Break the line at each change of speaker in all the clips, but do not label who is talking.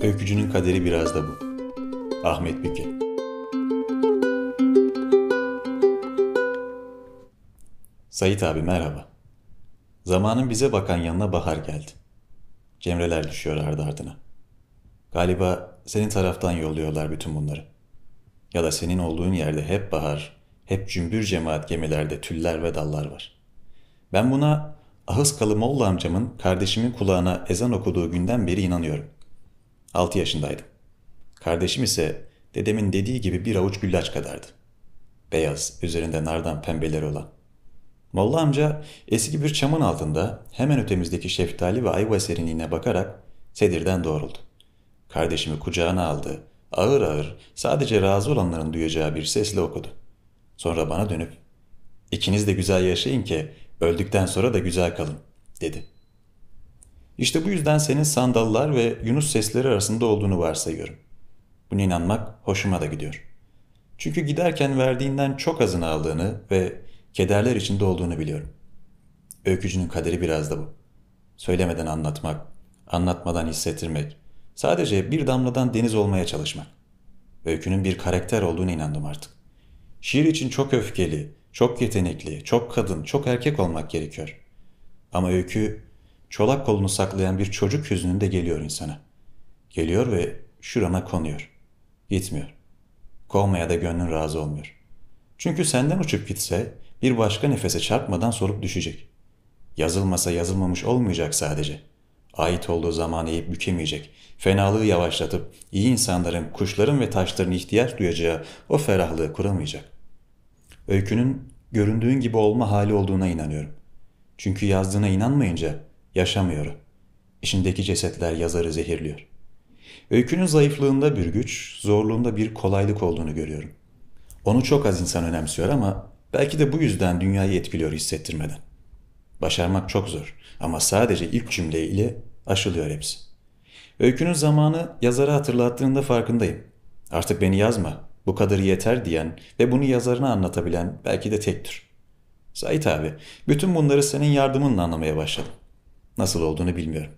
Öykünün kaderi biraz da bu. Ahmet Büke Sait abi merhaba. Zamanın bize bakan yanına bahar geldi. Cemreler düşüyor ardı ardına. Galiba senin taraftan yolluyorlar bütün bunları. Ya da senin olduğun yerde hep bahar, hep cümbür cemaat gemilerde tüller ve dallar var. Ben buna ahıs kalı Molla amcamın kardeşimin kulağına ezan okuduğu günden beri inanıyorum. 6 yaşındaydım. Kardeşim ise dedemin dediği gibi bir avuç güllaç kadardı. Beyaz, üzerinde nardan pembeleri olan. Molla amca eski bir çamın altında hemen ötemizdeki şeftali ve ayva serinliğine bakarak sedirden doğruldu. Kardeşimi kucağına aldı. Ağır ağır sadece razı olanların duyacağı bir sesle okudu. Sonra bana dönüp ikiniz de güzel yaşayın ki öldükten sonra da güzel kalın dedi. İşte bu yüzden senin sandallar ve Yunus sesleri arasında olduğunu varsayıyorum. Buna inanmak hoşuma da gidiyor. Çünkü giderken verdiğinden çok azını aldığını ve kederler içinde olduğunu biliyorum. Öykücünün kaderi biraz da bu. Söylemeden anlatmak, anlatmadan hissettirmek, sadece bir damladan deniz olmaya çalışmak. Öykünün bir karakter olduğunu inandım artık. Şiir için çok öfkeli, çok yetenekli, çok kadın, çok erkek olmak gerekiyor. Ama öykü çolak kolunu saklayan bir çocuk hüznünde geliyor insana. Geliyor ve şurana konuyor. Gitmiyor. Kovmaya da gönlün razı olmuyor. Çünkü senden uçup gitse bir başka nefese çarpmadan sorup düşecek. Yazılmasa yazılmamış olmayacak sadece. Ait olduğu zamanı eğip bükemeyecek. Fenalığı yavaşlatıp iyi insanların, kuşların ve taşların ihtiyaç duyacağı o ferahlığı kuramayacak. Öykünün göründüğün gibi olma hali olduğuna inanıyorum. Çünkü yazdığına inanmayınca yaşamıyor. İçindeki cesetler yazarı zehirliyor. Öykünün zayıflığında bir güç, zorluğunda bir kolaylık olduğunu görüyorum. Onu çok az insan önemsiyor ama belki de bu yüzden dünyayı etkiliyor hissettirmeden. Başarmak çok zor ama sadece ilk cümleyle aşılıyor hepsi. Öykünün zamanı yazara hatırlattığında farkındayım. Artık beni yazma, bu kadarı yeter diyen ve bunu yazarına anlatabilen belki de tektir. Sait abi, bütün bunları senin yardımınla anlamaya başladım. Nasıl olduğunu bilmiyorum.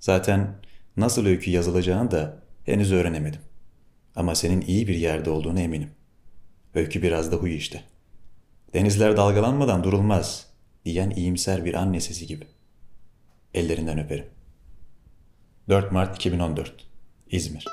Zaten nasıl öykü yazılacağını da henüz öğrenemedim. Ama senin iyi bir yerde olduğunu eminim. Öykü biraz da huy işte. Denizler dalgalanmadan durulmaz diyen iyimser bir anne sesi gibi. Ellerinden öperim. 4 Mart 2014 İzmir